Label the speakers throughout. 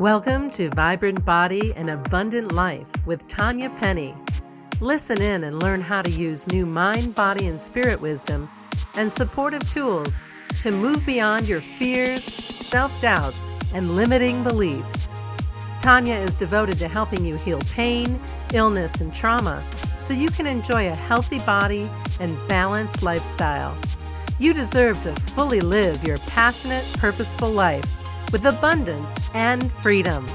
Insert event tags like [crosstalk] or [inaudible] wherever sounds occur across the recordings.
Speaker 1: Welcome to Vibrant Body and Abundant Life with Tanya Penny. Listen in and learn how to use new mind, body, and spirit wisdom and supportive tools to move beyond your fears, self doubts, and limiting beliefs. Tanya is devoted to helping you heal pain, illness, and trauma so you can enjoy a healthy body and balanced lifestyle. You deserve to fully live your passionate, purposeful life with abundance and freedom.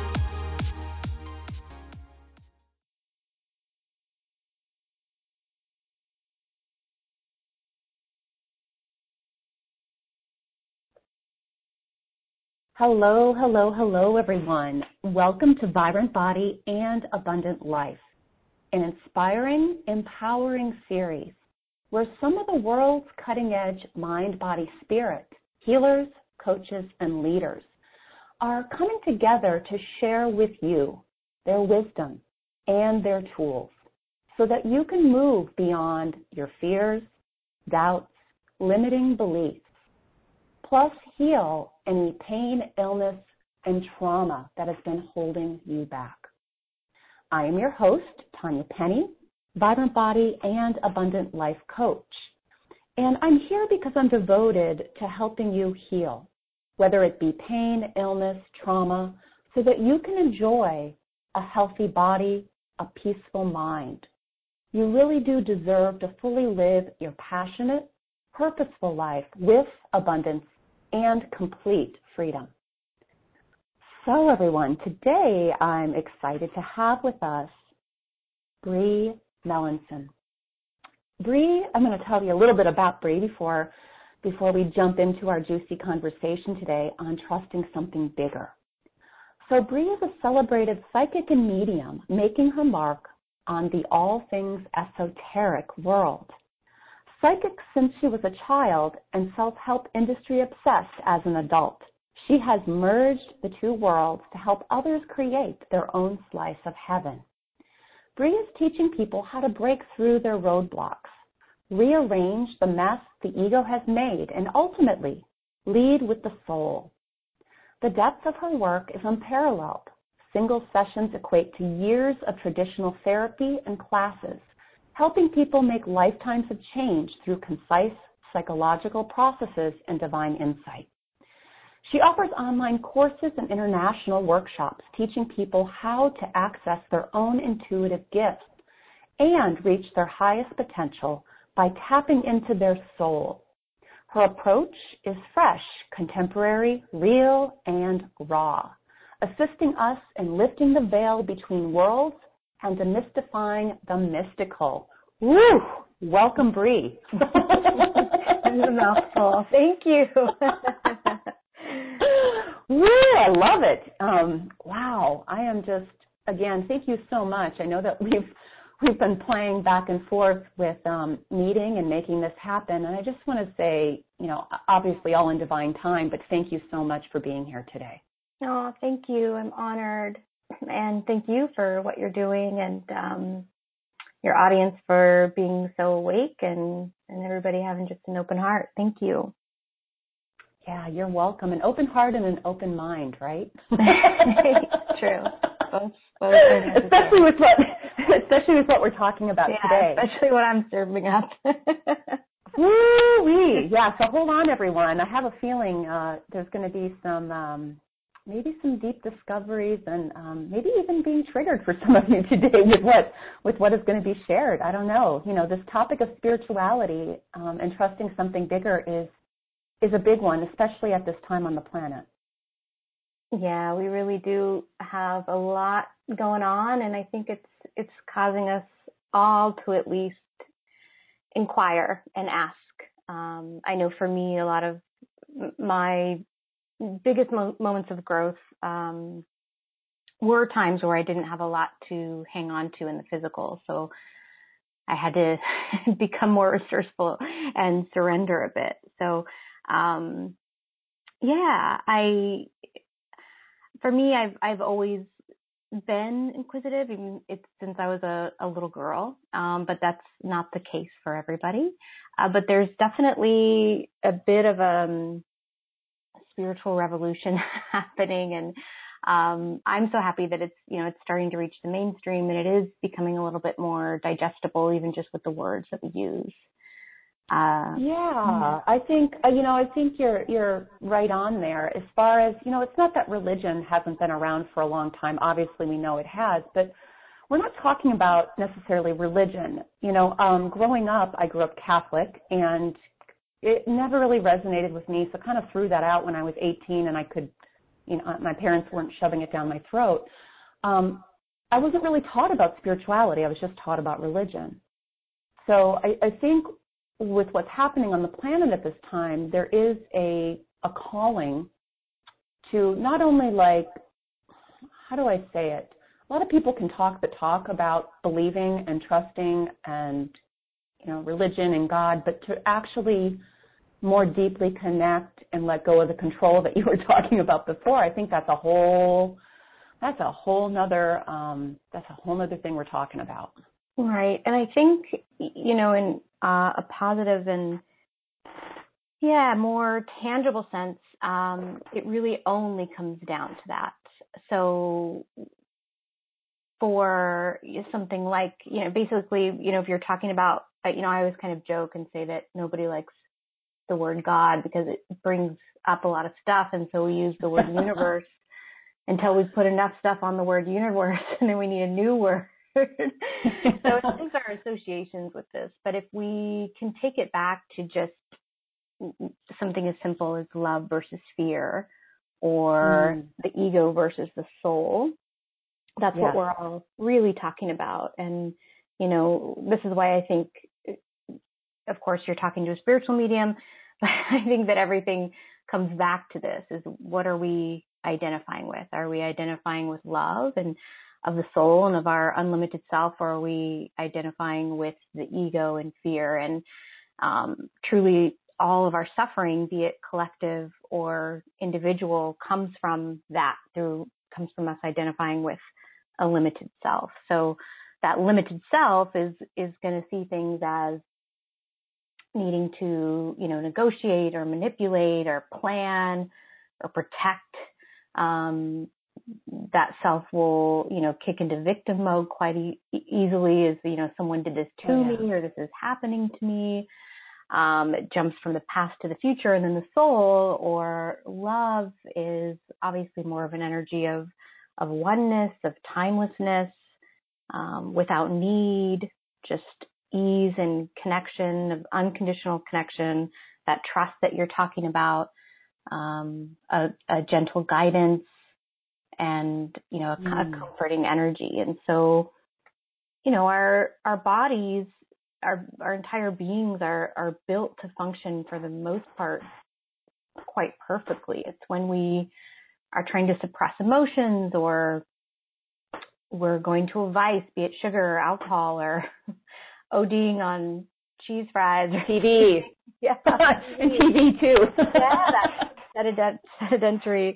Speaker 2: Hello, hello, hello, everyone. Welcome to Vibrant Body and Abundant Life, an inspiring, empowering series where some of the world's cutting edge mind, body, spirit healers, coaches, and leaders are coming together to share with you their wisdom and their tools so that you can move beyond your fears, doubts, limiting beliefs, plus heal any pain, illness, and trauma that has been holding you back. I am your host, Tanya Penny, Vibrant Body and Abundant Life Coach. And I'm here because I'm devoted to helping you heal whether it be pain, illness, trauma, so that you can enjoy a healthy body, a peaceful mind. You really do deserve to fully live your passionate, purposeful life with abundance and complete freedom. So everyone, today I'm excited to have with us Bree Melanson. Bree, I'm going to tell you a little bit about Bree before before we jump into our juicy conversation today on trusting something bigger. So Bree is a celebrated psychic and medium making her mark on the all things esoteric world. Psychic since she was a child and self-help industry obsessed as an adult. She has merged the two worlds to help others create their own slice of heaven. Bree is teaching people how to break through their roadblocks rearrange the mess the ego has made, and ultimately lead with the soul. The depth of her work is unparalleled. Single sessions equate to years of traditional therapy and classes, helping people make lifetimes of change through concise psychological processes and divine insight. She offers online courses and international workshops teaching people how to access their own intuitive gifts and reach their highest potential by tapping into their soul. Her approach is fresh, contemporary, real, and raw, assisting us in lifting the veil between worlds and demystifying the mystical. Woo! Welcome, Bree.
Speaker 3: a mouthful. Thank you.
Speaker 2: Woo! I love it. Um, wow. I am just again. Thank you so much. I know that we've we've been playing back and forth with um, meeting and making this happen. And I just want to say, you know, obviously all in divine time, but thank you so much for being here today.
Speaker 3: Oh, thank you. I'm honored. And thank you for what you're doing and um, your audience for being so awake and, and everybody having just an open heart. Thank you.
Speaker 2: Yeah, you're welcome. An open heart and an open mind, right? [laughs]
Speaker 3: True. Both,
Speaker 2: both [laughs] especially with what [laughs] especially with what we're talking about
Speaker 3: yeah,
Speaker 2: today.
Speaker 3: Especially what I'm serving up. [laughs]
Speaker 2: Woo wee! Yeah. So hold on, everyone. I have a feeling uh, there's going to be some um, maybe some deep discoveries and um, maybe even being triggered for some of you today with what with what is going to be shared. I don't know. You know, this topic of spirituality um, and trusting something bigger is is a big one, especially at this time on the planet.
Speaker 3: Yeah, we really do have a lot going on, and I think it's it's causing us all to at least inquire and ask. Um, I know for me, a lot of my biggest mo- moments of growth um, were times where I didn't have a lot to hang on to in the physical, so I had to [laughs] become more resourceful and surrender a bit. So, um, yeah, I for me, I've I've always been inquisitive, even it's since I was a, a little girl. Um, but that's not the case for everybody. Uh, but there's definitely a bit of a um, spiritual revolution [laughs] happening, and um, I'm so happy that it's you know it's starting to reach the mainstream and it is becoming a little bit more digestible, even just with the words that we use.
Speaker 2: Uh, yeah, I think uh, you know I think you're you're right on there. As far as you know, it's not that religion hasn't been around for a long time. Obviously, we know it has, but we're not talking about necessarily religion. You know, um, growing up, I grew up Catholic, and it never really resonated with me. So I kind of threw that out when I was 18, and I could, you know, my parents weren't shoving it down my throat. Um, I wasn't really taught about spirituality. I was just taught about religion. So I, I think with what's happening on the planet at this time, there is a a calling to not only like how do I say it? A lot of people can talk the talk about believing and trusting and you know religion and God, but to actually more deeply connect and let go of the control that you [laughs] were talking about before, I think that's a whole that's a whole nother um, that's a whole nother thing we're talking about.
Speaker 3: Right, and I think you know in uh, a positive and yeah, more tangible sense, um, it really only comes down to that. So for something like, you know, basically, you know, if you're talking about, uh, you know, I always kind of joke and say that nobody likes the word God because it brings up a lot of stuff. And so we use the word universe [laughs] until we put enough stuff on the word universe [laughs] and then we need a new word. [laughs] so things are associations with this. But if we can take it back to just something as simple as love versus fear or mm. the ego versus the soul, that's what we're all really talking about. And, you know, this is why I think, of course, you're talking to a spiritual medium, [laughs] but I think that everything comes back to this is what are we identifying with? Are we identifying with love and of the soul and of our unlimited self, or are we identifying with the ego and fear? And um, truly, all of our suffering, be it collective or individual, comes from that through comes from us identifying with a limited self. So that limited self is is going to see things as needing to, you know, negotiate or manipulate or plan or protect. Um, that self will, you know, kick into victim mode quite e- easily as, you know, someone did this to oh, yeah. me or this is happening to me. Um, it jumps from the past to the future and then the soul or love is obviously more of an energy of, of oneness, of timelessness, um, without need, just ease and connection, of unconditional connection, that trust that you're talking about, um, a, a, gentle guidance, and you know a, mm. a comforting energy. And so, you know, our our bodies, our our entire beings are are built to function for the most part quite perfectly. It's when we are trying to suppress emotions or we're going to a vice, be it sugar or alcohol or [laughs] ODing on cheese fries or
Speaker 2: TV. [laughs]
Speaker 3: yeah. [laughs]
Speaker 2: and TV too.
Speaker 3: yeah, that sedentary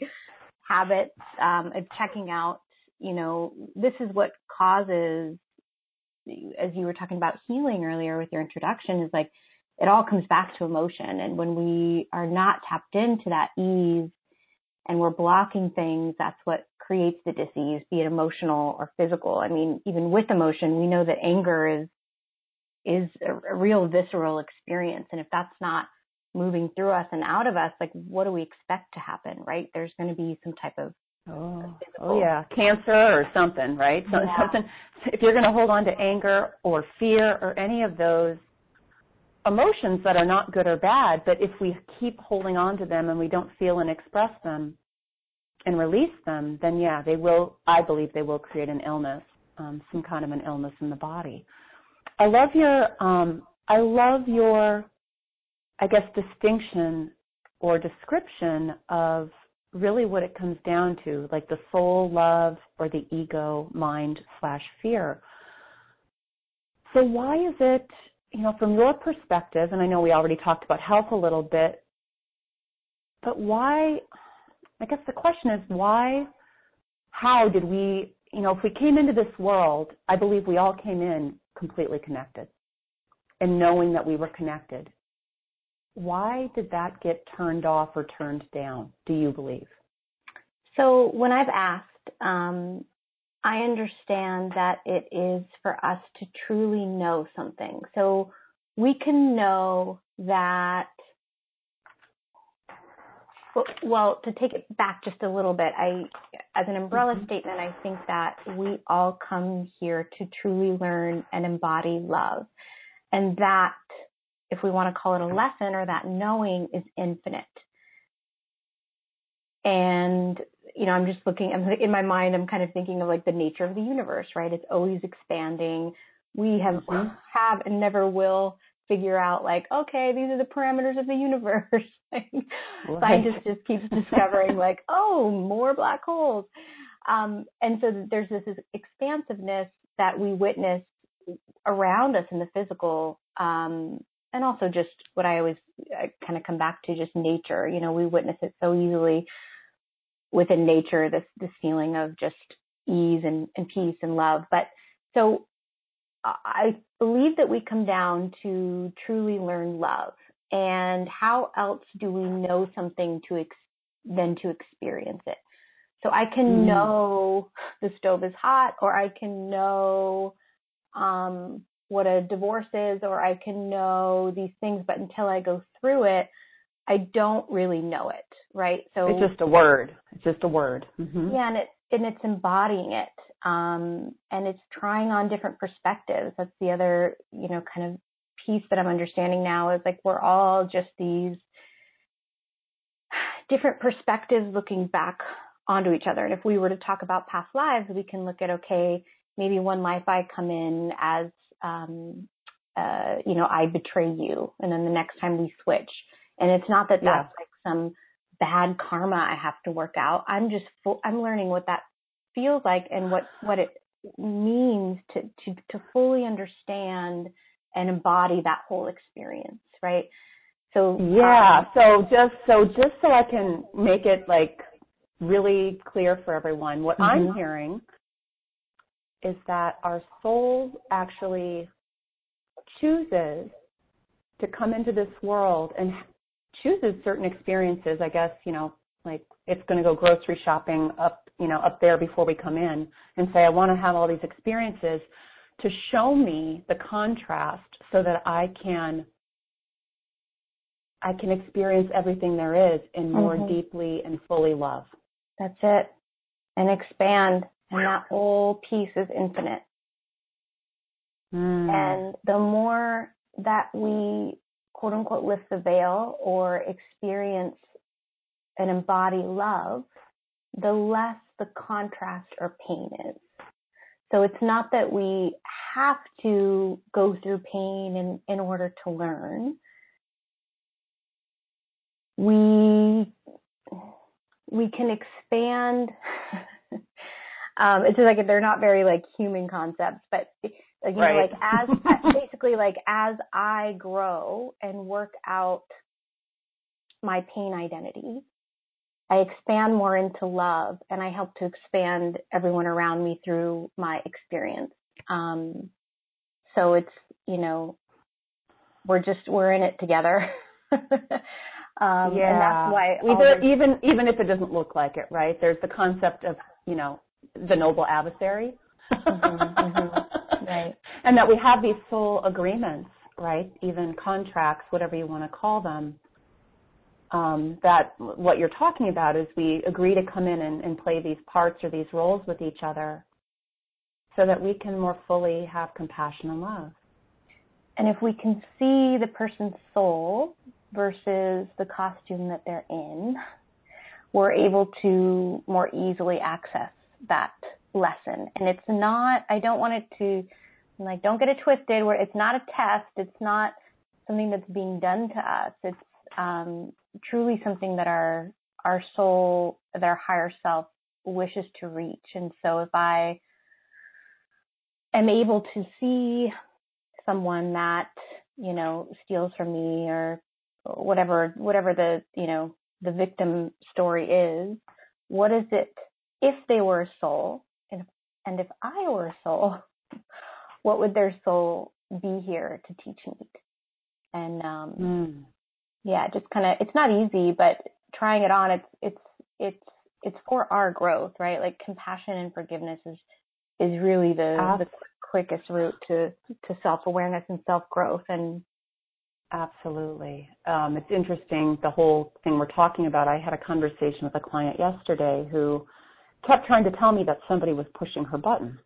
Speaker 3: habits um, of checking out, you know, this is what causes, as you were talking about healing earlier with your introduction, is like it all comes back to emotion. And when we are not tapped into that ease and we're blocking things, that's what creates the disease, be it emotional or physical. I mean, even with emotion, we know that anger is is a, a real visceral experience. And if that's not moving through us and out of us, like what do we expect to happen, right? There's going to be some type of
Speaker 2: Oh, oh yeah, cancer or something, right? So, yeah. Something. If you're going to hold on to anger or fear or any of those emotions that are not good or bad, but if we keep holding on to them and we don't feel and express them and release them, then yeah, they will. I believe they will create an illness, um, some kind of an illness in the body. I love your. Um, I love your I guess, distinction or description of really what it comes down to, like the soul, love, or the ego, mind slash fear. So why is it, you know, from your perspective, and I know we already talked about health a little bit, but why, I guess the question is why, how did we, you know, if we came into this world, I believe we all came in completely connected and knowing that we were connected why did that get turned off or turned down, do you believe?
Speaker 3: So when I've asked, um, I understand that it is for us to truly know something. So we can know that well, to take it back just a little bit, I, as an umbrella mm-hmm. statement, I think that we all come here to truly learn and embody love. And that, if we want to call it a lesson or that knowing is infinite. And, you know, I'm just looking, I'm, in my mind, I'm kind of thinking of like the nature of the universe, right? It's always expanding. We have, mm-hmm. have and never will figure out like, okay, these are the parameters of the universe. [laughs] right. Scientists just keep [laughs] discovering like, oh, more black holes. Um, and so there's this, this, expansiveness that we witness around us in the physical, um, and also just what I always kind of come back to, just nature. You know, we witness it so easily within nature, this this feeling of just ease and, and peace and love. But so I believe that we come down to truly learn love. And how else do we know something to ex- than to experience it? So I can mm. know the stove is hot, or I can know um, what a divorce is, or I can know these things, but until I go through it, I don't really know it, right?
Speaker 2: So it's just a word. It's just a word.
Speaker 3: Mm-hmm. Yeah, and it and it's embodying it um, and it's trying on different perspectives. That's the other, you know, kind of piece that I'm understanding now is like we're all just these different perspectives looking back onto each other. And if we were to talk about past lives, we can look at okay, maybe one life I come in as, um, uh, you know, I betray you, and then the next time we switch. And it's not that yeah. that's like some bad karma I have to work out. I'm just full, I'm learning what that feels like and what what it means to to to fully understand and embody that whole experience, right? So
Speaker 2: yeah, um, so just so just so I can make it like really clear for everyone, what mm-hmm. I'm hearing is that our soul actually chooses to come into this world and chooses certain experiences. I guess you know, like it's going to go grocery shopping up you know, up there before we come in and say, I want to have all these experiences to show me the contrast so that I can I can experience everything there is and more mm-hmm. deeply and fully love.
Speaker 3: That's it. And expand. And that whole piece is infinite. Mm. And the more that we quote unquote lift the veil or experience and embody love, the less the contrast or pain is. So it's not that we have to go through pain in, in order to learn. We, we can expand. Um, it's just like they're not very like human concepts, but you right. know, like [laughs] as basically like as I grow and work out my pain identity, I expand more into love and I help to expand everyone around me through my experience. Um, so it's, you know, we're just, we're in it together. [laughs] um,
Speaker 2: yeah. And that's why Either, even, even if it doesn't look like it, right? There's the concept of, you know, the noble adversary. mm-hmm, mm-hmm. [laughs] Right. And that we have these soul agreements, right? Even contracts, whatever you want to call them um, that what you're talking about is we agree to come in and, and play these parts or these roles with each other so that we can more fully have compassion and love.
Speaker 3: And if we can see the person's soul versus the costume that they're in, we're able to more easily access that lesson. And it's not, I don't want it to, like, don't get it twisted where it's not a test. It's not something that's being done to us. It's, um, truly something that our our soul, their higher self wishes to reach. And so if I am able to see someone that, you know, steals from me or whatever whatever the, you know, the victim story is, what is it if they were a soul and if, and if I were a soul, [laughs] what would their soul be here to teach me? And um mm yeah, just kind of, it's not easy, but trying it on, it's, it's, it's it's for our growth, right? Like compassion and forgiveness is is really the the quickest route to to self awareness and self growth and
Speaker 2: Absolutely. Um, it's interesting, the whole thing we're talking about. I had a conversation with a client yesterday who kept trying to tell me that somebody was pushing her button.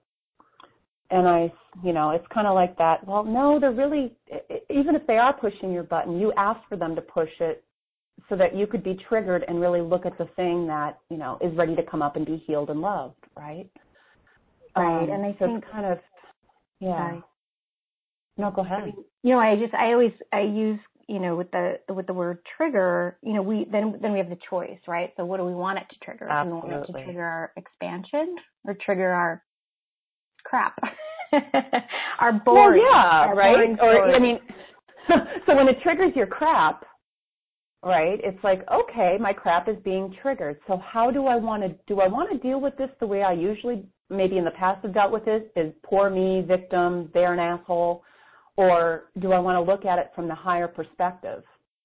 Speaker 2: And I, you know, it's kind of like that. Well, no, they're really, even if they are pushing your button, you ask for them to push it so that you could be triggered and really look at the thing that, you know, is ready to come up and be healed and loved, right?
Speaker 3: Right. Um, and I
Speaker 2: so
Speaker 3: think
Speaker 2: kind of, yeah. Sorry. No, go ahead. I mean,
Speaker 3: you know, I just, I always, I use, you know, with the, with the word trigger, you know, we, then, then we have the choice, right? So what do we want it to trigger?
Speaker 2: Absolutely.
Speaker 3: Do we want it to trigger our expansion or trigger our crap? [laughs] our boring.
Speaker 2: Well, yeah, right?
Speaker 3: Or,
Speaker 2: I mean, [laughs] so when it triggers your crap, right? It's like, okay, my crap is being triggered. So how do I want to, do I want to deal with this the way I usually, maybe in the past have dealt with this, is poor me, victim, they're an asshole? Or do I want to look at it from the higher perspective,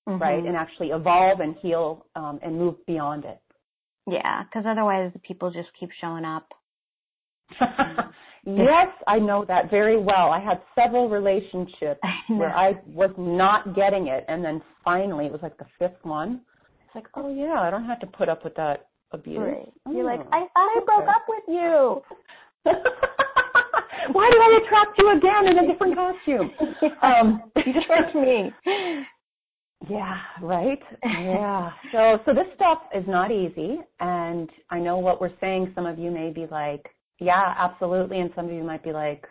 Speaker 2: mm-hmm. right? And actually evolve and heal um, and move beyond it.
Speaker 3: Yeah, because otherwise the people just keep showing up. [laughs]
Speaker 2: yes, I know that very well. I had several relationships [laughs]
Speaker 3: I
Speaker 2: where I was not getting it, and then finally it was like the fifth one. It's like, oh yeah, I don't have to put up with that abuse.
Speaker 3: Right. Oh, You're like, I thought I broke up with you. [laughs]
Speaker 2: Why did I attract you again in a different costume? [laughs]
Speaker 3: Um, you tricked me.
Speaker 2: Yeah, right. Yeah. So, so this stuff is not easy, and I know what we're saying. Some of you may be like, "Yeah, absolutely," and some of you might be like,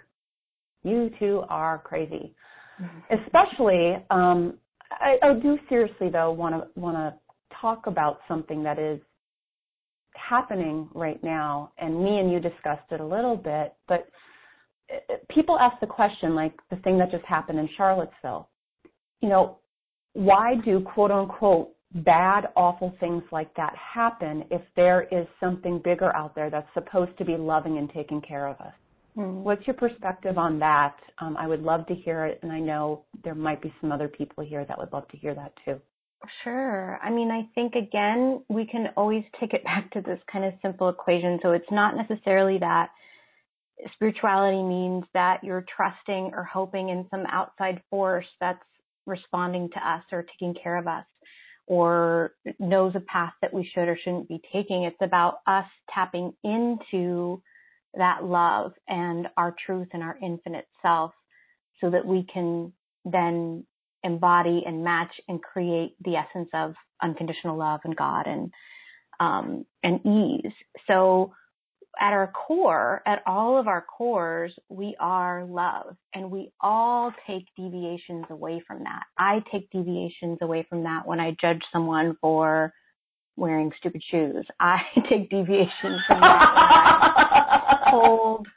Speaker 2: "You two are crazy." Mm-hmm. Especially, um, I, I do seriously though want to want to talk about something that is happening right now, and me and you discussed it a little bit, but people ask the question, like the thing that just happened in Charlottesville, you know, why do quote unquote bad, awful things like that happen if there is something bigger out there that's supposed to be loving and taking care of us? Mm-hmm. What's your perspective on that? Um, I would love to hear it, and I know there might be some other people here that would love to hear that too.
Speaker 3: Sure. I mean, I think again, we can always take it back to this kind of simple equation. So it's not necessarily that spirituality means that you're trusting or hoping in some outside force that's responding to us or taking care of us or knows a path that we should or shouldn't be taking. It's about us tapping into that love and our truth and our infinite self so that we can then embody and match and create the essence of unconditional love and God and um, and ease. So at our core, at all of our cores, we are love and we all take deviations away from that. I take deviations away from that when I judge someone for wearing stupid shoes. I [laughs] take deviations from that when I [laughs] hold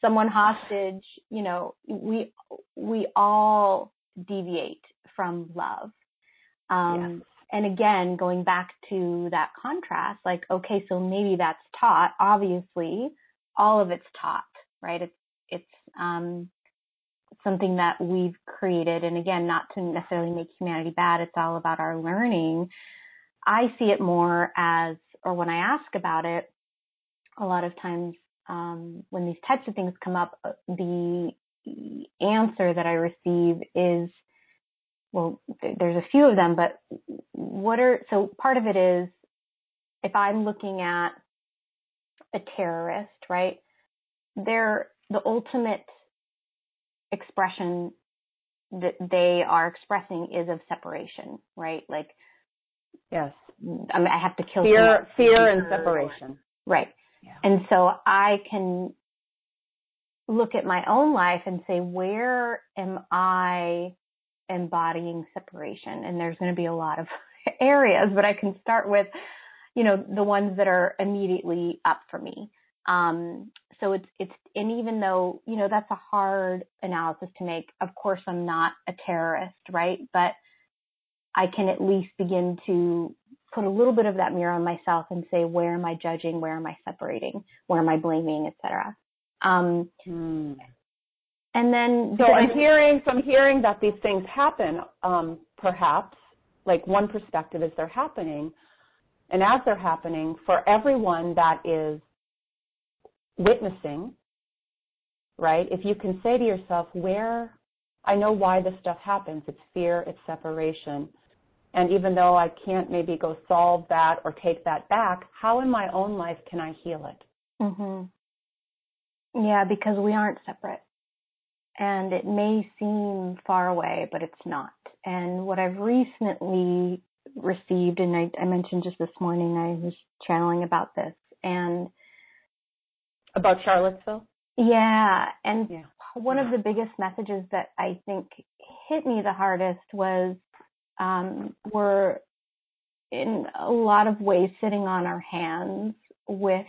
Speaker 3: someone hostage. You know, we, we all deviate from love. Um, yes and again, going back to that contrast, like, okay, so maybe that's taught. Obviously, all of it's taught, right? It's, it's, um, something that we've created. And again, not to necessarily make humanity bad. It's all about our learning. I see it more as, or when I ask about it, a lot of times, um, when these types of things come up, uh, the answer that I receive is, well, there's a few of them, but what are, so part of it is if I'm looking at a terrorist, right? They're the ultimate expression that they are expressing is of separation, right? Like,
Speaker 2: yes,
Speaker 3: I mean, I have to kill
Speaker 2: fear, fear and separation,
Speaker 3: right? Yeah. And so I can look at my own life and say, where am I embodying separation. And there's going to be a lot of [laughs] areas, but I can start with, you know, the ones that are immediately up for me. Um, so it's, it's, and even though, you know, that's a hard analysis to make, of course I'm not a terrorist, right? But I can at least begin to put a little bit of that mirror on myself and say, where am I judging? Where am I separating? Where am I blaming, etc. Um,
Speaker 2: hmm.
Speaker 3: And then
Speaker 2: so I'm hearing, so I'm hearing that these things happen, um, perhaps, like one perspective is they're happening, And as they're happening, for everyone that is witnessing, right? If you can say to yourself, where I know why this stuff happens, it's fear, it's separation. And even though I can't maybe go solve that or take that back, how in my own life can I heal it?
Speaker 3: Mm-hmm. Yeah, because we aren't separate. And it may seem far away, but it's not. And what I've recently received, and I, I mentioned just this morning, I was channeling about this, and
Speaker 2: about Charlottesville.
Speaker 3: Yeah, and
Speaker 2: yeah.
Speaker 3: one of the biggest messages that I think hit me the hardest was um, we're in a lot of ways sitting on our hands with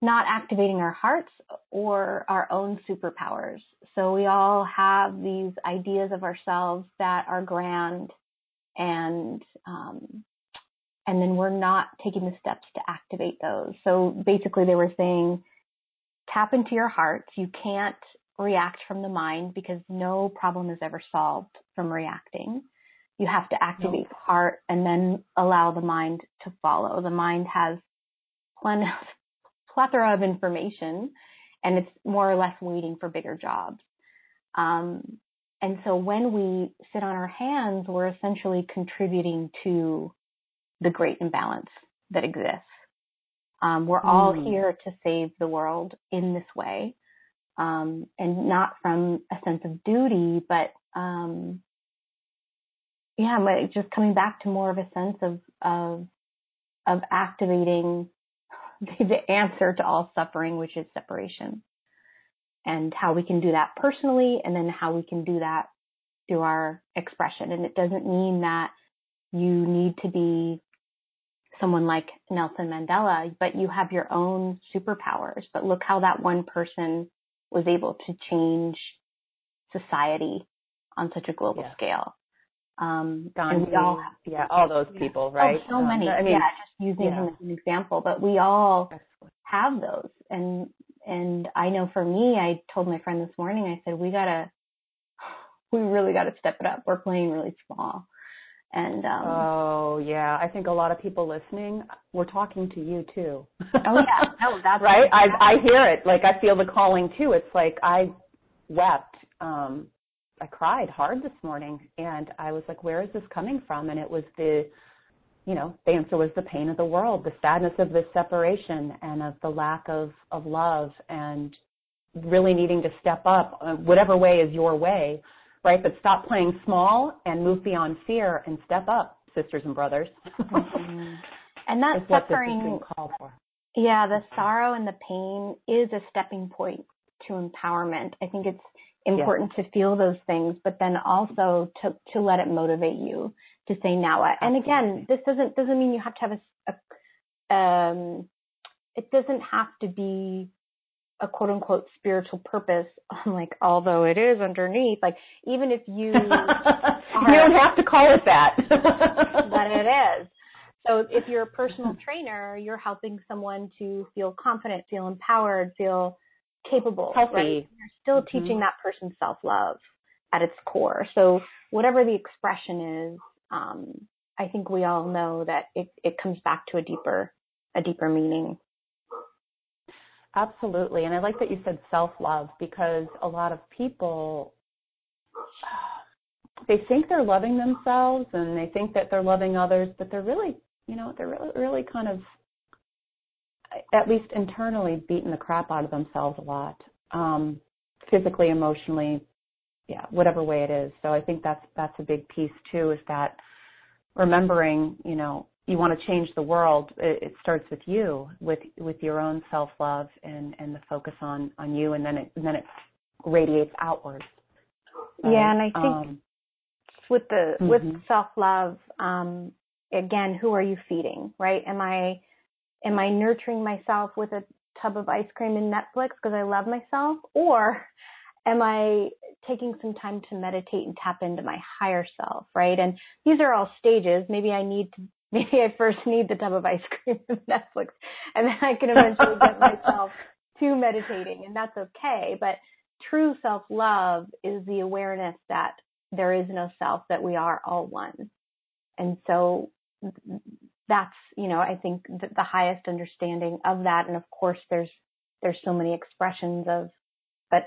Speaker 3: not activating our hearts or our own superpowers. So we all have these ideas of ourselves that are grand and um, and then we're not taking the steps to activate those. So basically they were saying tap into your heart. You can't react from the mind because no problem is ever solved from reacting. You have to activate nope. the heart and then allow the mind to follow. The mind has plenty plethora of information and it's more or less waiting for bigger jobs. Um, and so when we sit on our hands, we're essentially contributing to the great imbalance that exists. Um, we're mm. all here to save the world in this way, um, and not from a sense of duty, but um, yeah, just coming back to more of a sense of of of activating [laughs] the answer to all suffering, which is separation, and how we can do that personally, and then how we can do that through our expression. And it doesn't mean that you need to be someone like Nelson Mandela, but you have your own superpowers. But look how that one person was able to change society on such a global yeah. scale.
Speaker 2: Um, Gandhi, all, yeah, all those people, right?
Speaker 3: Oh, so um, many. I mean, yeah, just using yeah. him as an example, but we all have those. And, and I know for me, I told my friend this morning, I said, we gotta, [sighs] we really gotta step it up. We're playing really small. And um
Speaker 2: oh yeah, I think a lot of people listening, we're talking to you too.
Speaker 3: oh yeah, [laughs] no, that's
Speaker 2: right. I I hear it. Like I feel the calling too. It's like I wept. Um, I cried hard this morning, and I was like, where is this coming from? And it was the, you know, the answer was the pain of the world, the sadness of this separation, and of the lack of of love, and really needing to step up, uh, whatever way is your way right? But stop playing small and move beyond fear and step up, sisters and brothers.
Speaker 3: mm-hmm. And that [laughs] suffering, yeah, the sorrow and the pain is a stepping point to empowerment. I think it's important yeah. to feel those things, but then also to to let it motivate you to say now what. And again, this doesn't doesn't mean you have to have a, a um, it doesn't have to be a quote unquote spiritual purpose, [laughs] like although it is underneath, like even if you [laughs]
Speaker 2: are, you don't have to call it that. [laughs]
Speaker 3: but it is. So if you're a personal trainer, you're helping someone to feel confident, feel empowered, feel capable.
Speaker 2: Healthy.
Speaker 3: Right? You're still mm-hmm. teaching that person self love at its core. So whatever the expression is, um, I think we all know that it, it comes back to a deeper a deeper meaning.
Speaker 2: Absolutely. And I like that you said self love because a lot of people, they think they're loving themselves and they think that they're loving others, but they're really, you know, they're really, really kind of, at least internally, beaten the crap out of themselves a lot, um, physically, emotionally, yeah, whatever way it is. So I think that's that's a big piece too, is that remembering, you know, you want to change the world, it, it starts with you, with with your own self love and and the focus on on you, and then it and then it radiates outwards.
Speaker 3: Yeah, and I think um, with the mm-hmm. with self love, um, again, who are you feeding? Right? Am I am I nurturing myself with a tub of ice cream and Netflix because I love myself, or am I taking some time to meditate and tap into my higher self, right? And these are all stages. Maybe I need to [laughs] maybe I first need the tub of ice [laughs] cream and Netflix, and then I can eventually get myself to meditating, and that's okay. But true self love is the awareness that there is no self, that we are all one. And so that's, you know, I think the, the highest understanding of that. And of course, there's, there's so many expressions of, but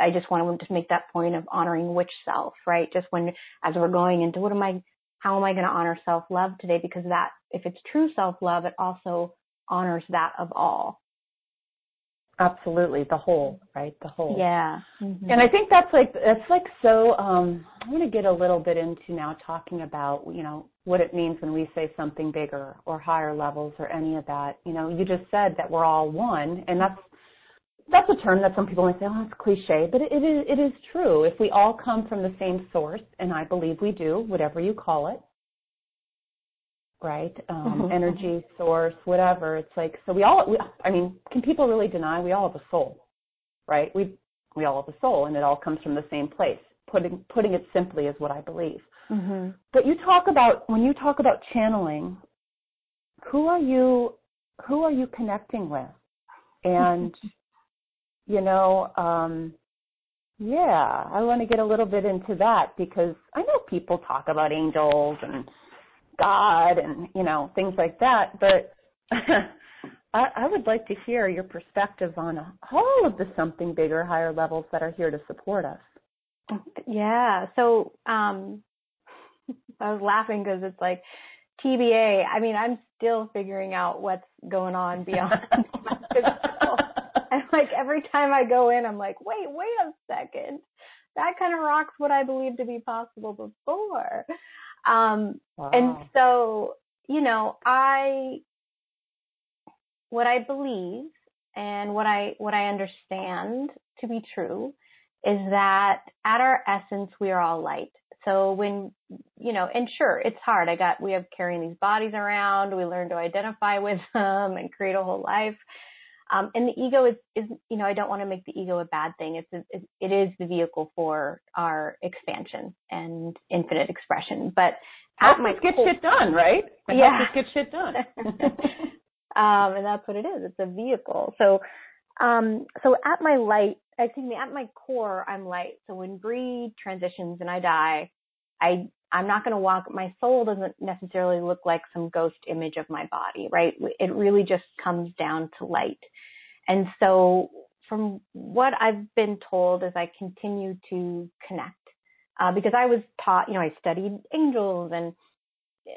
Speaker 3: I just want to just make that point of honoring which self, right? Just when, as we're going into what am I, how am I going to honor self love today? Because that, if it's true self love, it also honors that of all.
Speaker 2: Absolutely, the whole, right? The whole.
Speaker 3: Yeah. Mm-hmm.
Speaker 2: And I think that's like that's like so. Um, I want to get a little bit into now talking about you know what it means when we say something bigger or higher levels or any of that. You know, you just said that we're all one, and that's that's a term that some people might say, oh, it's cliche, but it, it is it is true. If we all come from the same source, and I believe we do, whatever you call it, right? Um, mm-hmm. Energy source, whatever. It's like so we all. We, I mean, can people really deny we all have a soul, right? We we all have a soul, and it all comes from the same place. Putting putting it simply is what I believe. Mm-hmm. But you talk about when you talk about channeling, who are you? Who are you connecting with? And [laughs] you know, um, yeah, I want to get a little bit into that because I know people talk about angels and God and you know things like that. But [laughs] I, I would like to hear your perspective on all of the something bigger, higher levels that are here to support us.
Speaker 3: Yeah. So um, [laughs] I was laughing because it's like TBA. I mean, I'm still figuring out what's going on beyond. [laughs] And like every time I go in, I'm like, wait, wait a second. That kind of rocks what I believed to be possible before. Um, wow. and so, you know, I, what I believe and what I, what I understand to be true is that at our essence, we are all light. So when, you know, and sure, it's hard. I got, we have carrying these bodies around. We learn to identify with [laughs] them and create a whole life. Um, and the ego is, is, you know, I don't want to make the ego a bad thing. It's, it, it is the vehicle for our expansion and infinite expression. But
Speaker 2: help us get shit done, right? [laughs] It
Speaker 3: yeah.
Speaker 2: get shit done. [laughs]
Speaker 3: um, and that's what it is. It's a vehicle. So, um, so at my light, excuse me, at my core, I'm light. So when Bree transitions and I die, I I'm not going to walk. My soul doesn't necessarily look like some ghost image of my body, right? It really just comes down to light. And so from what I've been told as I continue to connect, uh, because I was taught, you know, I studied angels and,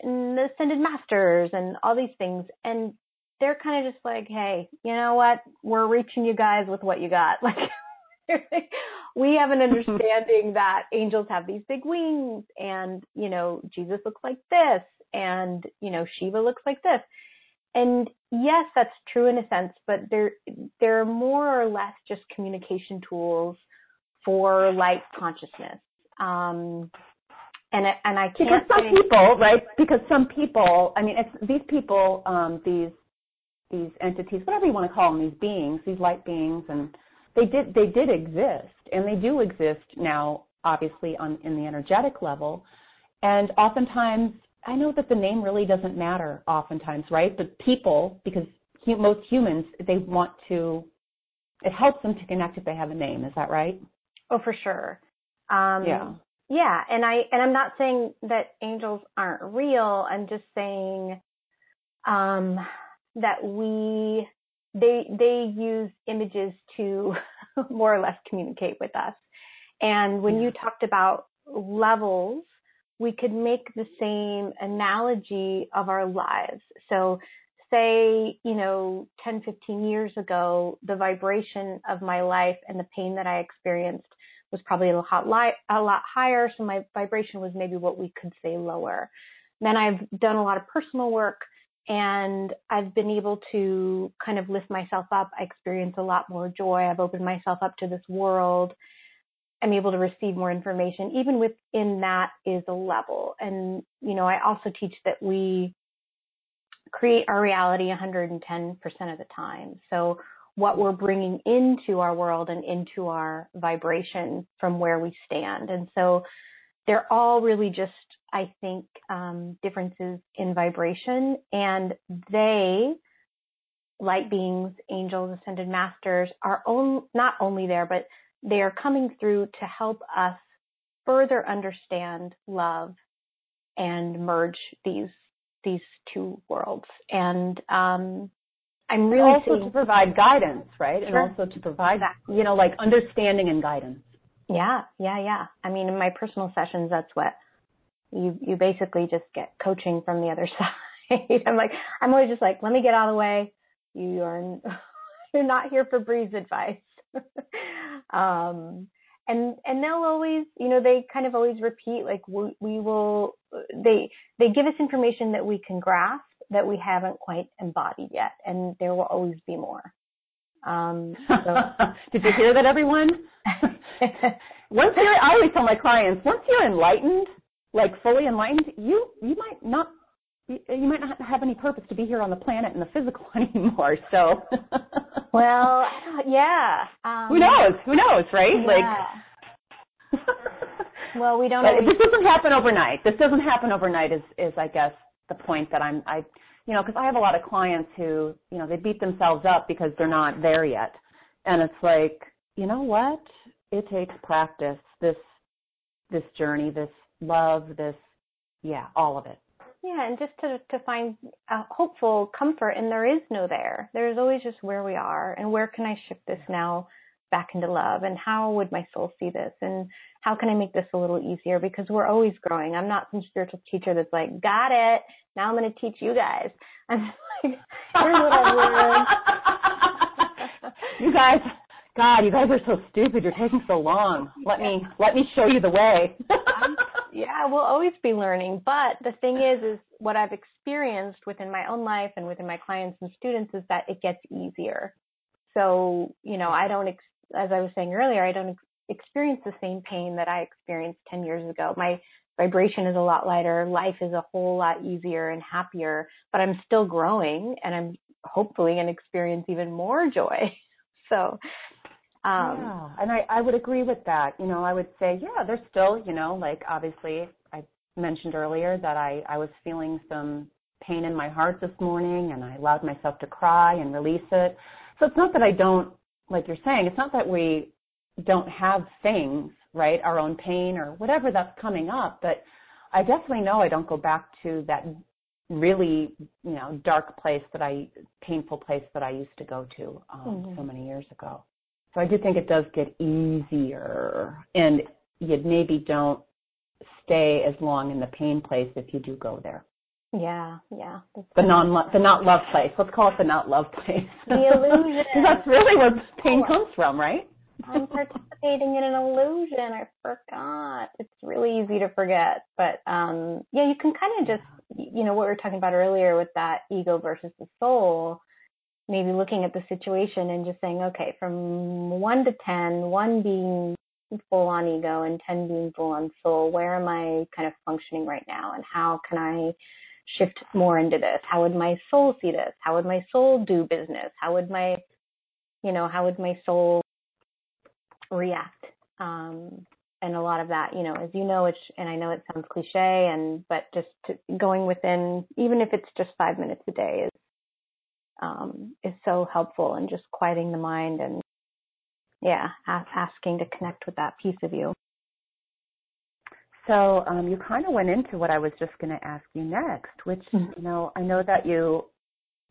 Speaker 3: and ascended masters and all these things. And they're kind of just like, Hey, you know what? We're reaching you guys with what you got. [laughs] Like, [laughs] we have an [laughs] understanding that angels have these big wings and, you know, Jesus looks like this and, you know, Shiva looks like this. And yes, that's true in a sense, but they're, they're more or less just communication tools for light consciousness. Um, and and I can't
Speaker 2: because some people, right? Because some people, I mean, it's these people, um, these these entities, whatever you want to call them, these beings, these light beings, and they did they did exist and they do exist now obviously on in the energetic level. And oftentimes i know that the name really doesn't matter oftentimes right? But people because most humans they want to it helps them to connect if they have a name. Is that right?
Speaker 3: Oh for sure. Um
Speaker 2: yeah.
Speaker 3: yeah. And i and i'm not saying that angels aren't real. I'm just saying um that we they they use images to [laughs] more or less communicate with us. And when you talked about levels, we could make the same analogy of our lives. So say, you know, 10, 15 years ago, the vibration of my life and the pain that I experienced was probably a lot, li- a lot higher. So my vibration was maybe what we could say lower. Then I've done a lot of personal work and I've been able to kind of lift myself up. I experience a lot more joy. I've opened myself up to this world. I'm able to receive more information. Even within that is a level. And, you know, I also teach that we create our reality 110% of the time. So what we're bringing into our world and into our vibration from where we stand. And so they're all really just, I think, um, differences in vibration and they, light beings, angels, ascended masters are on, not only there, but they are coming through to help us further understand love and merge these these two worlds. And um, I'm really
Speaker 2: also
Speaker 3: seeing,
Speaker 2: to provide guidance, right?
Speaker 3: Sure.
Speaker 2: And also to provide, you know, like understanding and guidance.
Speaker 3: Yeah, yeah, yeah. I mean, in my personal sessions, that's what you you basically just get coaching from the other [laughs] side. I'm like, I'm always just like, let me get out of the way. You are [laughs] you're not here for Bree's advice. [laughs] um, and and they'll always, you know, they kind of always repeat like we, we will. They they give us information that we can grasp that we haven't quite embodied yet, and there will always be more. Um, so.
Speaker 2: Did you hear that, everyone? [laughs] once you're, I always tell my clients, once you're enlightened, like fully enlightened, you you might not you might not have any purpose to be here on the planet in the physical [laughs] anymore. So,
Speaker 3: well, yeah. Um,
Speaker 2: Who knows? Who knows, right?
Speaker 3: Yeah. Like, well, we don't.
Speaker 2: But
Speaker 3: always...
Speaker 2: this doesn't happen overnight. This doesn't happen overnight. Is is I guess the point that I'm I you know because I have a lot of clients who you know they beat themselves up because they're not there yet, and it's like you know what? It takes practice. This this journey, this love, this yeah, all of it.
Speaker 3: Yeah, and just to to find a hopeful comfort, and there is no there. There's always just where we are, and where can I shift this now back into love, and how would my soul see this, and how can I make this a little easier? Because we're always growing. I'm not some spiritual teacher that's like, got it. Now I'm going to teach you guys. [laughs] I'm like, here's what I've learned. [laughs]
Speaker 2: you guys, God, you guys are so stupid. You're taking so long. Let me let me show you the way.
Speaker 3: yeah, we'll always be learning. But the thing is, is what I've experienced within my own life and within my clients and students is that it gets easier. So, you know, I don't, ex- as I was saying earlier, I don't ex- experience the same pain that I experienced 10 years ago. My vibration is a lot lighter. Life is a whole lot easier and happier, but I'm still growing and I'm hopefully going to experience even more joy. [laughs] So, um,
Speaker 2: yeah, and I, I would agree with that. You know, I would say, yeah, there's still, you know, like obviously I mentioned earlier that I, I was feeling some pain in my heart this morning and I allowed myself to cry and release it. So it's not that I don't, like you're saying, it's not that we don't have things, right, our own pain or whatever that's coming up, but I definitely know I don't go back to that really, you know, dark place that I, painful place that I used to go to um, mm-hmm. so many years ago. So I do think it does get easier, and you maybe don't stay as long in the pain place if you do go there.
Speaker 3: Yeah, yeah.
Speaker 2: The non the not love place. Let's call it the not love place.
Speaker 3: The illusion. [laughs]
Speaker 2: that's really where pain comes from, right?
Speaker 3: I'm participating in an illusion. I forgot. It's really easy to forget, but um yeah, you can kind of just you know what we were talking about earlier with that ego versus the soul maybe looking at the situation and just saying, okay, from one to ten, one being full on ego and 10 being full on soul, where am I kind of functioning right now? And how can I shift more into this? How would my soul see this? How would my soul do business? How would my, you know, how would my soul react? Um, and a lot of that, you know, as you know, it's, and I know it sounds cliche and, but just to, going within, even if it's just five minutes a day is um, is so helpful and just quieting the mind and yeah, asking to connect with that piece of you.
Speaker 2: So um, you kind of went into what I was just going to ask you next, which mm-hmm. you know I know that you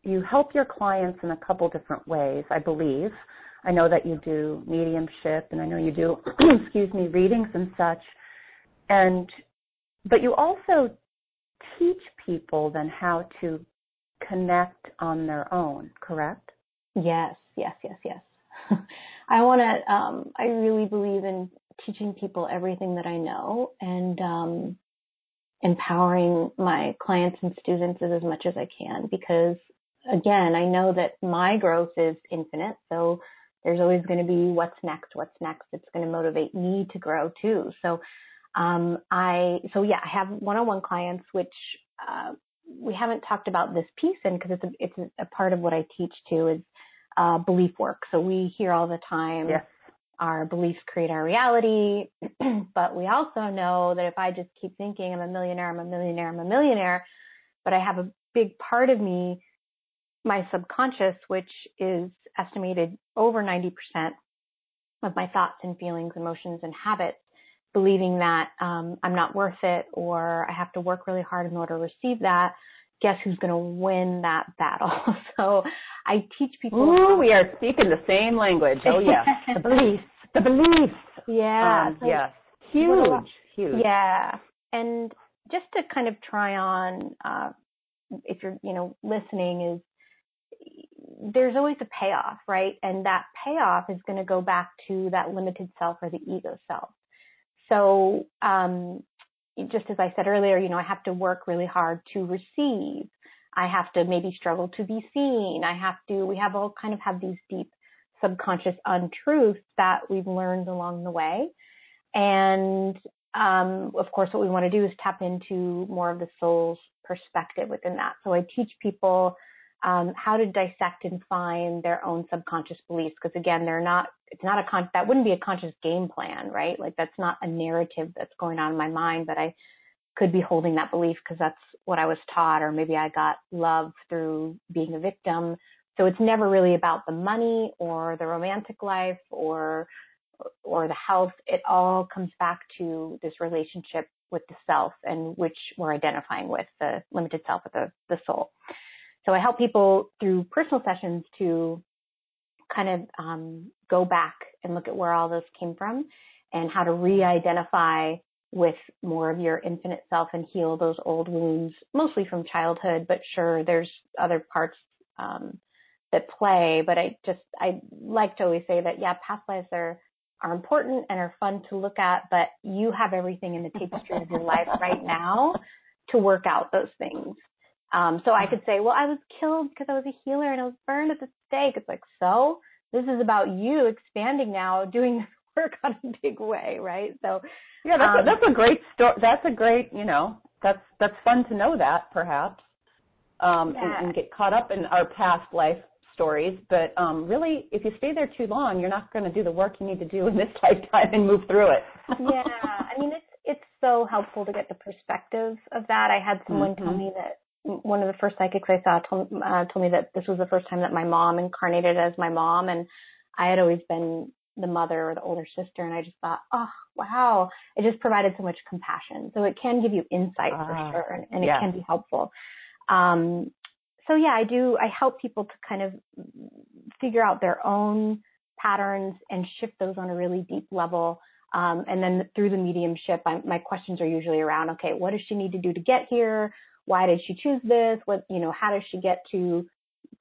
Speaker 2: you help your clients in a couple different ways. I believe I know that you do mediumship, and I know you do [clears throat] excuse me readings and such, and but you also teach people then how to connect on their own, correct?
Speaker 3: Yes, yes, yes, yes. [laughs] I want to, um, I really believe in teaching people everything that I know and um, empowering my clients and students as much as I can because, again, I know that my growth is infinite. So there's always going to be what's next, what's next. It's going to motivate me to grow too. So um, I, so yeah, I have one-on-one clients, which uh, we haven't talked about this piece in because it's a, it's a part of what I teach too is uh, belief work. So we hear all the time
Speaker 2: yes.
Speaker 3: our beliefs create our reality, [clears throat] but we also know that if I just keep thinking I'm a millionaire, I'm a millionaire, I'm a millionaire, but I have a big part of me, my subconscious, which is estimated over 90% of my thoughts and feelings, emotions and habits believing that um, I'm not worth it or I have to work really hard in order to receive that. guess who's going to win that battle? [laughs] so I teach people.
Speaker 2: Ooh, we are speaking the same language. Oh yeah, [laughs] the beliefs, the beliefs.
Speaker 3: Yeah.
Speaker 2: Um, yes. Huge, huge.
Speaker 3: Yeah, and just to kind of try on, uh, if you're, you know, listening is there's always a payoff, right? And that payoff is going to go back to that limited self or the ego self. So, um, just as I said earlier, you know, I have to work really hard to receive. I have to maybe struggle to be seen. I have to, we have all kind of have these deep subconscious untruths that we've learned along the way. And, um, of course, what we want to do is tap into more of the soul's perspective within that. So I teach people um, how to dissect and find their own subconscious beliefs. Because again they're not it's not a con that wouldn't be a conscious game plan right? Like that's not a narrative that's going on in my mind but i could be holding that belief because that's what i was taught or maybe i got love through being a victim. So it's never really about the money or the romantic life or or the health. It all comes back to this relationship with the self and which we're identifying with the limited self of the, the soul so I help people through personal sessions to kind of um, go back and look at where all this came from and how to re-identify with more of your infinite self and heal those old wounds, mostly from childhood, but sure, there's other parts um, that play. But I just, I like to always say that, yeah, past lives are, are important and are fun to look at, but you have everything in the tapestry of your life [laughs] right now to work out those things. Um, so I could say, well, I was killed because I was a healer and I was burned at the stake. It's like, so this is about you expanding now, doing this [laughs] work on a big way, right? So
Speaker 2: yeah, that's um, a, that's a great story. That's a great, you know, that's that's fun to know that perhaps, um, yeah. and, and get caught up in our past life stories. But um, really, if you stay there too long, you're not going to do the work you need to do in this [laughs] lifetime and move through it.
Speaker 3: yeah, I mean, it's it's so helpful to get the perspective of that. I had someone mm-hmm. tell me that one of the first psychics I saw told, uh, told me that this was the first time that my mom incarnated as my mom, and I had always been the mother or the older sister, and I just thought, oh wow, it just provided so much compassion. So it can give you insight for ah, sure, and, and yeah. it can be helpful. Um, so yeah, I do. I help people to kind of figure out their own patterns and shift those on a really deep level. Um, and then through the mediumship, I, my questions are usually around, okay, what does she need to do to get here? Why did she choose this? What, you know, how does she get to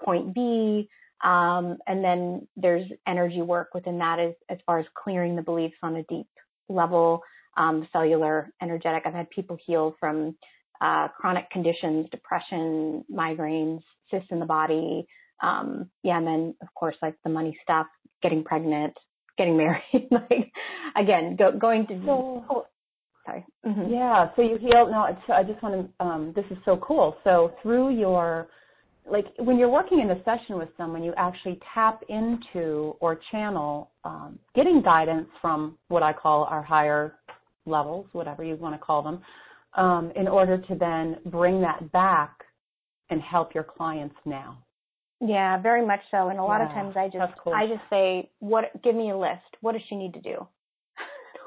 Speaker 3: point B? Um, and then there's energy work within that as, as far as clearing the beliefs on a deep level, um, cellular, energetic. I've had people heal from uh, chronic conditions, depression, migraines, cysts in the body. Um, yeah, and then of course like the money stuff, getting pregnant, getting [laughs] married. like again, go, going to
Speaker 2: sorry. Mm-hmm. Yeah. So you heal. No, I just want to. Um, this is so cool. So through your, like when you're working in a session with someone, you actually tap into or channel um, getting guidance from what I call our higher levels, whatever you want to call them, um, in order to then bring that back and help your clients now.
Speaker 3: Yeah, very much so. And a lot yeah, of times I just cool. I just say, "What? Give me a list. What does she need to do?"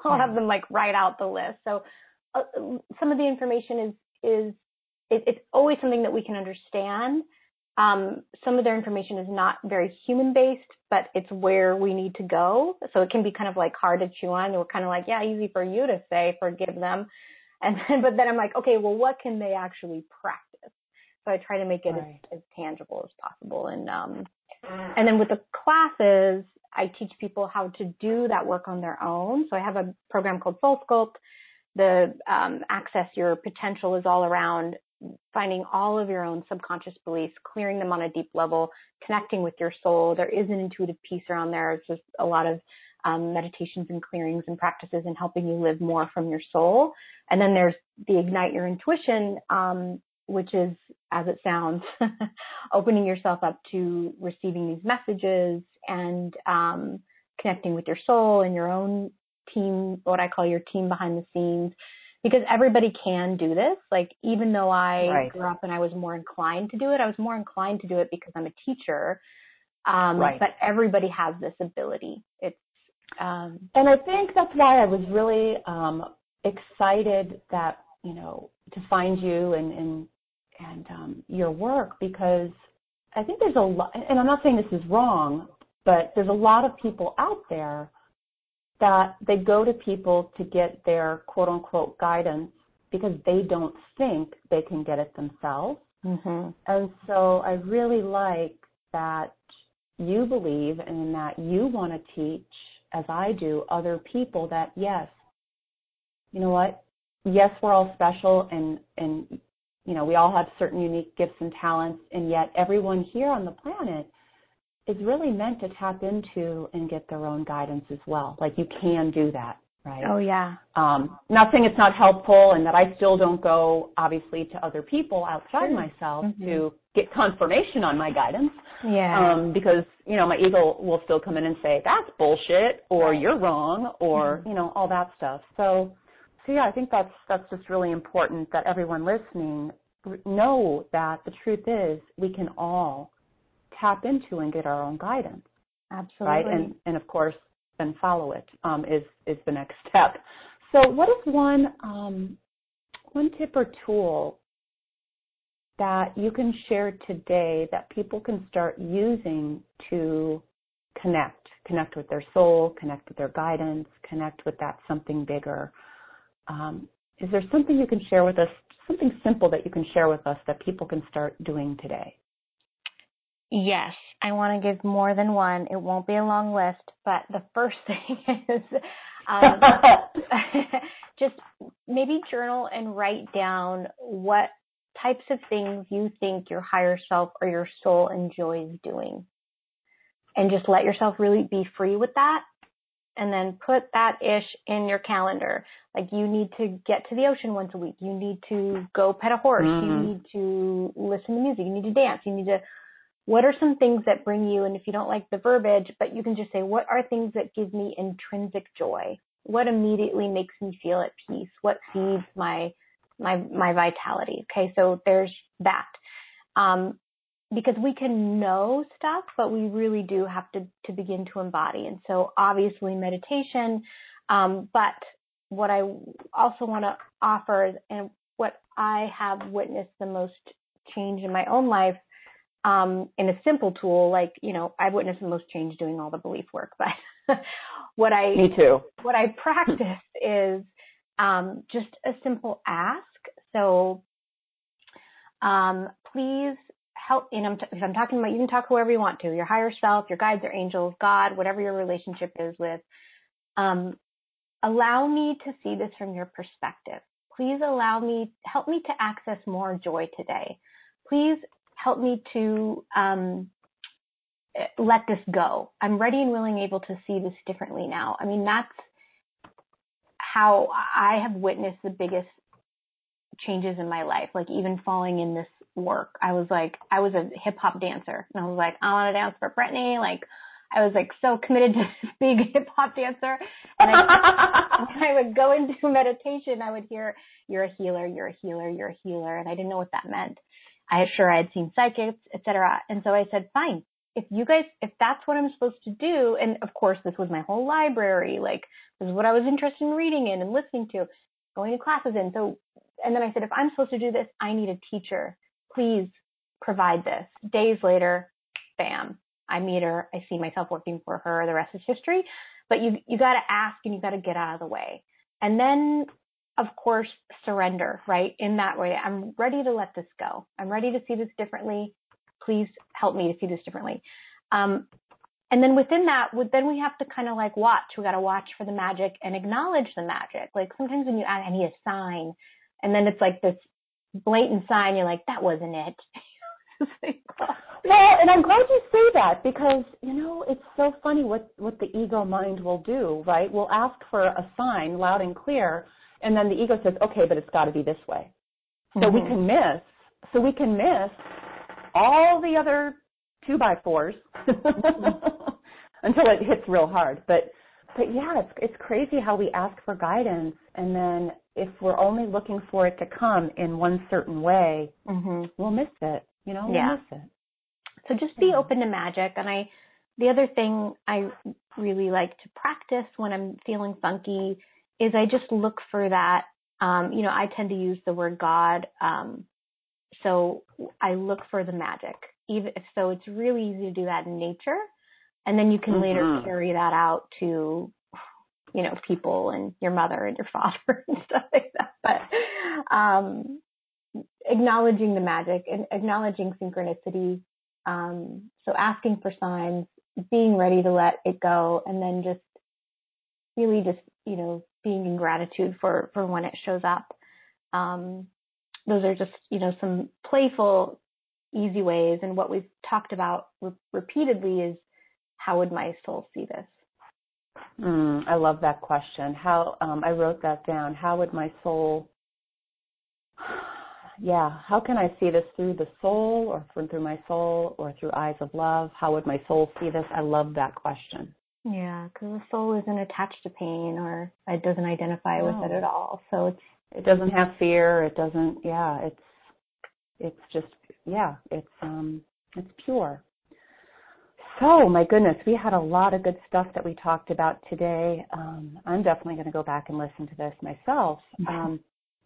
Speaker 3: I'll have them like write out the list. So uh, some of the information is is it, it's always something that we can understand. Um, some of their information is not very human based, but it's where we need to go. So it can be kind of like hard to chew on. We're kind of like, yeah, easy for you to say, forgive them. And then, [laughs] but then I'm like, okay, well, what can they actually practice? So I try to make it right. as, as, tangible as possible. And, um, and then with the classes, I teach people how to do that work on their own. So I have a program called Soul Sculpt. The um, access your potential is all around finding all of your own subconscious beliefs, clearing them on a deep level, connecting with your soul. There is an intuitive piece around there. It's just a lot of um, meditations and clearings and practices and helping you live more from your soul. And then there's the ignite your intuition, um, which is, as it sounds, [laughs] opening yourself up to receiving these messages and um, connecting with your soul and your own team, what I call your team behind the scenes. Because everybody can do this. Like, even though I right. grew up and I was more inclined to do it, I was more inclined to do it because I'm a teacher. Um, right. But everybody has this ability. It's, um,
Speaker 2: and I think that's why I was really um, excited that, you know, to find you and, and and um, your work because I think there's a lot, and I'm not saying this is wrong, but there's a lot of people out there that they go to people to get their quote unquote guidance because they don't think they can get it themselves. Mm-hmm. And so I really like that you believe and that you want to teach, as I do, other people that yes, you know what? Yes, we're all special and, and, you know, we all have certain unique gifts and talents and yet everyone here on the planet is really meant to tap into and get their own guidance as well. Like you can do that right?
Speaker 3: Oh yeah.
Speaker 2: Um, not saying it's not helpful and that I still don't go obviously to other people outside myself mm-hmm. to get confirmation on my guidance.
Speaker 3: Yeah.
Speaker 2: Um, because, you know, my ego will still come in and say, that's bullshit or right. you're wrong or, mm-hmm. you know, all that stuff. So, so yeah, I think that's, that's just really important that everyone listening know that the truth is we can all tap into and get our own guidance.
Speaker 3: Absolutely.
Speaker 2: Right. And, and of course, then follow it um, is is the next [laughs] step. So, what is one um, one tip or tool that you can share today that people can start using to connect, connect with their soul, connect with their guidance, connect with that something bigger? Um, is there something you can share with us, something simple that you can share with us that people can start doing today?
Speaker 3: Yes, I want to give more than one. It won't be a long list, but the first [laughs] thing is um, [laughs] just maybe journal and write down what types of things you think your higher self or your soul enjoys doing. And just let yourself really be free with that. And then put that ish in your calendar. Like you need to get to the ocean once a week. You need to go pet a horse. Mm. You need to listen to music. You need to dance. You need to what are some things that bring you, and if you don't like the verbiage, but you can just say, what are things that give me intrinsic joy? What immediately makes me feel at peace? What feeds my, my, my vitality? Okay. So there's that. Um, because we can know stuff, but we really do have to, to begin to embody. And so obviously meditation, um, but what I also want to offer and what I have witnessed the most change in my own life um, in a simple tool, like, you know, I've witnessed the most change doing all the belief work, but [laughs] what I,
Speaker 2: me too.
Speaker 3: What I practice is, um, just a simple ask. So, um, please help, and I'm, t- if I'm talking about, you can talk whoever you want to, your higher self, your guides or angels, God, whatever your relationship is with, um, allow me to see this from your perspective. Please allow me, help me to access more joy today. Please help me to um, let this go. I'm ready and willing, able to see this differently now. I mean, that's how I have witnessed the biggest changes in my life. Like even falling in this work, I was like, I was a hip hop dancer, and I was like, I want to dance for Britney. Like, I was like so committed to [laughs] being a hip hop dancer. And I, [laughs] when I would go into meditation, I would hear, "You're a healer. You're a healer. You're a healer," and I didn't know what that meant. I sure I had seen psychics, etc. And so I said, fine, if you guys, if that's what I'm supposed to do, and of course this was my whole library, like this is what I was interested in reading in and listening to, going to classes in. So, and then I said, if I'm supposed to do this, I need a teacher. Please provide this. Days later, bam, I meet her. I see myself working for her. The rest is history. But you, you got to ask and you got to get out of the way. And then of course, surrender, right? In that way, I'm ready to let this go. I'm ready to see this differently. Please help me to see this differently. Um, and then within that, then we have to kind of like watch. We got to watch for the magic and acknowledge the magic. Like sometimes when you add, I need a sign, and then it's like this blatant sign. You're like, that wasn't it. [laughs]
Speaker 2: well, and I'm glad you say that because you know it's so funny what what the ego mind will do, right? We'll ask for a sign loud and clear, and then the ego says, okay, but it's got to be this way. So mm-hmm. we can miss, so we can miss all the other two by fours [laughs] until it hits real hard. But, but yeah, it's, it's crazy how we ask for guidance and then if we're only looking for it to come in one certain way, mm-hmm. we'll miss it. You know, we'll
Speaker 3: yeah.
Speaker 2: miss it.
Speaker 3: So just be open to magic. And I, the other thing I really like to practice when I'm feeling funky is I just look for that. Um, you know, I tend to use the word God, um, so I look for the magic. Even so, it's really easy to do that in nature, and then you can mm-hmm. later carry that out to, you know, people and your mother and your [laughs] father and stuff like that. But um, acknowledging the magic and acknowledging synchronicity. Um, so asking for signs, being ready to let it go, and then just really just you know being in gratitude for for when it shows up. Um, those are just you know some playful, easy ways. And what we've talked about re- repeatedly is how would my soul see this?
Speaker 2: Mm, I love that question. How um, I wrote that down. How would my soul? [sighs] Yeah, how can I see this through the soul, or from through my soul, or through eyes of love? How would my soul see this? I love that question.
Speaker 3: Yeah, because the soul isn't attached to pain or it doesn't identify no. with it at all. So it's
Speaker 2: it doesn't have fear. It doesn't. Yeah, it's it's just yeah, it's um it's pure. So my goodness, we had a lot of good stuff that we talked about today. Um, I'm definitely going to go back and listen to this myself. [laughs] Um,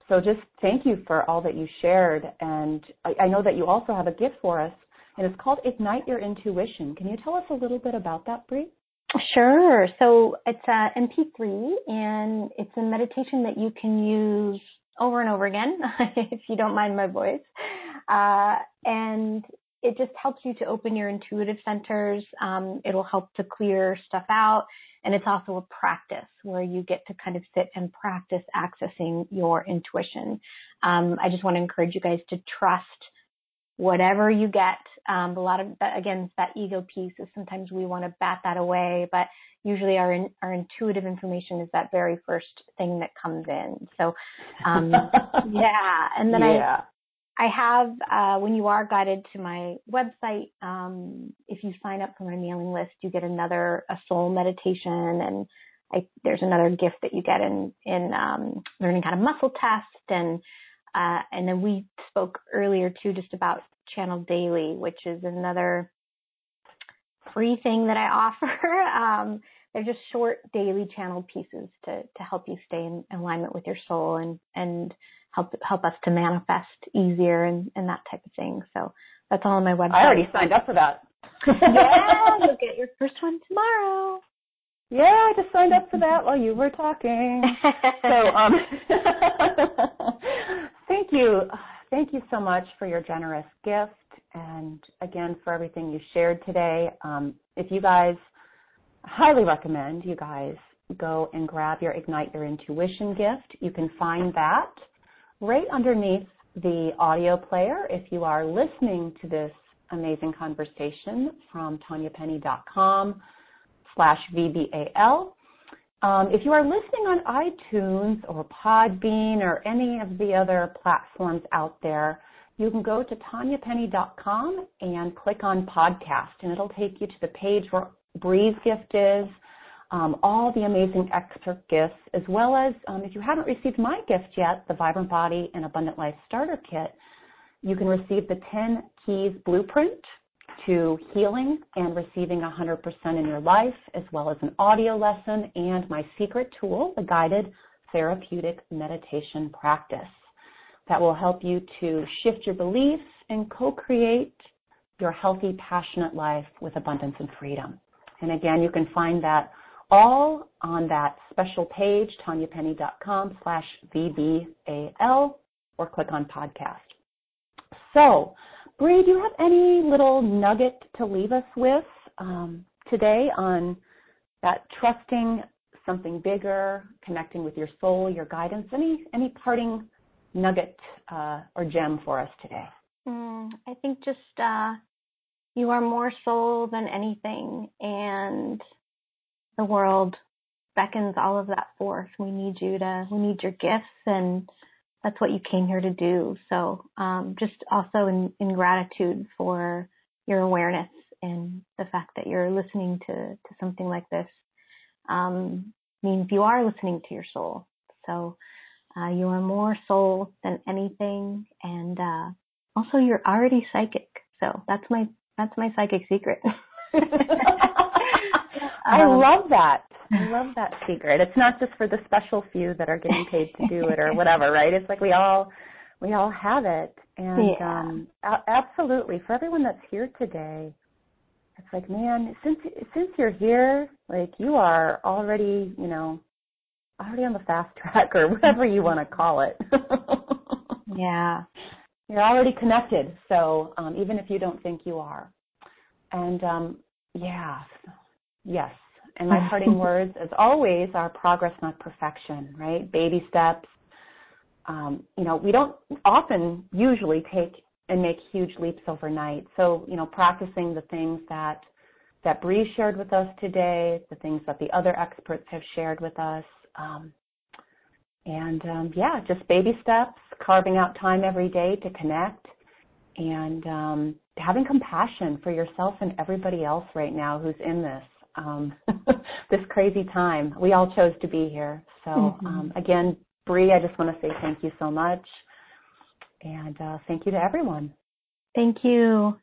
Speaker 2: so just thank you for all that you shared, and I, I know that you also have a gift for us, and it's called Ignite Your Intuition. Can you tell us a little bit about that, Bree?
Speaker 3: Sure. So it's a MP3 and it's a meditation that you can use over and over again [laughs] if you don't mind my voice. Uh, and it just helps you to open your intuitive centers. Um, it'll help to clear stuff out. And it's also a practice where you get to kind of sit and practice accessing your intuition. Um, I just want to encourage you guys to trust whatever you get. Um, a lot of that, again, that ego piece is sometimes we want to bat that away, but usually our in, our intuitive information is that very first thing that comes in. So, um, [laughs] yeah, and then yeah. I. Have, uh, when you are guided to my website, um, if you sign up for my mailing list, you get another, a soul meditation and I, there's another gift that you get in, in, um, learning how to muscle test and, uh, and then we spoke earlier too just about Channel Daily, which is another free thing that I [laughs] offer. Um, they're just short daily channel pieces to to help you stay in alignment with your soul and and help help us to manifest easier and and that type of thing. So that's all on my website. I
Speaker 2: already signed up for that. [laughs]
Speaker 3: yeah, [laughs] you'll get your first one tomorrow.
Speaker 2: Yeah, I just signed up for that while you were talking. so, um, [laughs] thank you. Thank you so much for your generous gift and again for everything you shared today. Um, if you guys, highly recommend you guys go and grab your Ignite Your Intuition gift. You can find that right underneath the audio player if you are listening to this amazing conversation from tanyapenny.com slash VBAL. Um, if you are listening on iTunes or Podbean or any of the other platforms out there, you can go to tanyapenny.com and click on podcast, and it'll take you to the page where Bree's gift is, um, all the amazing extra gifts, as well as um, if you haven't received my gift yet, the Vibrant Body and Abundant Life Starter Kit, you can receive the 10 Keys Blueprint to healing and receiving 100% in your life, as well as an audio lesson and my secret tool, the guided therapeutic meditation practice that will help you to shift your beliefs and co-create your healthy, passionate life with abundance and freedom. And again, you can find that all on that special page, tanyapenny.com slash VBAL, or click on podcast. So, Bree, do you have any little nugget to leave us with um, today on that trusting something bigger, connecting with your soul, your guidance? Any any parting nugget uh, or gem for us today?
Speaker 3: Mm, I think just uh, you are more soul than anything, and the world beckons all of that forth. We need you to, we need your gifts, and that's what you came here to do. So um, just also in, in gratitude for your awareness and the fact that you're listening to, to something like this um, means you are listening to your soul. So uh, you are more soul than anything, and uh, also you're already psychic. So that's my that's my psychic secret. [laughs]
Speaker 2: I um, love that. I love that secret. It's not just for the special few that are getting paid to do it or [laughs] whatever, right? It's like we all we all have it. And yeah. um, a- absolutely, for everyone that's here today, it's like, man, since since you're here, like you are already, you know, already on the fast [laughs] track or whatever you want to call it. [laughs]
Speaker 3: yeah.
Speaker 2: You're already connected. So um, even if you don't think you are. And um, yeah, yes. And my parting [laughs] words, as always, are progress, not perfection, right? Baby steps. Um, you know, we don't often usually take and make huge leaps overnight. So, you know, practicing the things that that Bree shared with us today, the things that the other experts have shared with us, um, and um, yeah, just baby steps, carving out time every day to connect, and um, having compassion for yourself and everybody else right now who's in this um, [laughs] this crazy time. We all chose to be here. So mm-hmm. um, again, Bree, I just want to say thank you so much, and uh, thank you to everyone.
Speaker 3: Thank you.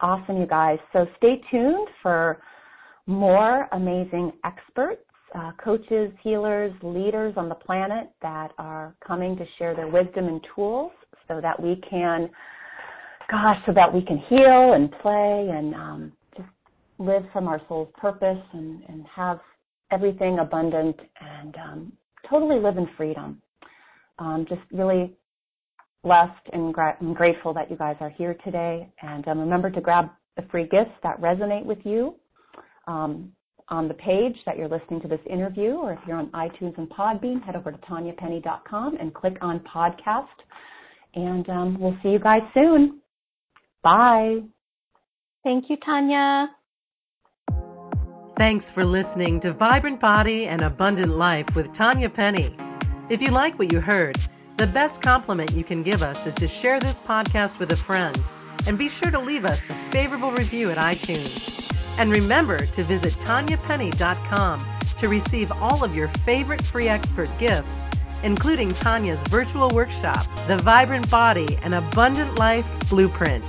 Speaker 2: Awesome, you guys. So stay tuned for more amazing experts, uh, coaches, healers, leaders on the planet that are coming to share their wisdom and tools so that we can, gosh, so that we can heal and play and um, live from our soul's purpose and, and have everything abundant and um, totally live in freedom. Um, just really blessed and, gra- and, grateful that you guys are here today. And um, remember to grab the free gifts that resonate with you um, on the page that you're listening to this interview, or if you're on iTunes and Podbean, head over to tanyapenny.com and click on podcast. And um, we'll see you guys soon. Bye.
Speaker 3: Thank you, Tanya.
Speaker 1: Thanks for listening to Vibrant Body and Abundant Life with Tanya Penny. If you like what you heard, the best compliment you can give us is to share this podcast with a friend and be sure to leave us a favorable review at iTunes. And remember to visit tanyapenny.com to receive all of your favorite free expert gifts, including Tanya's virtual workshop, The Vibrant Body and Abundant Life Blueprint.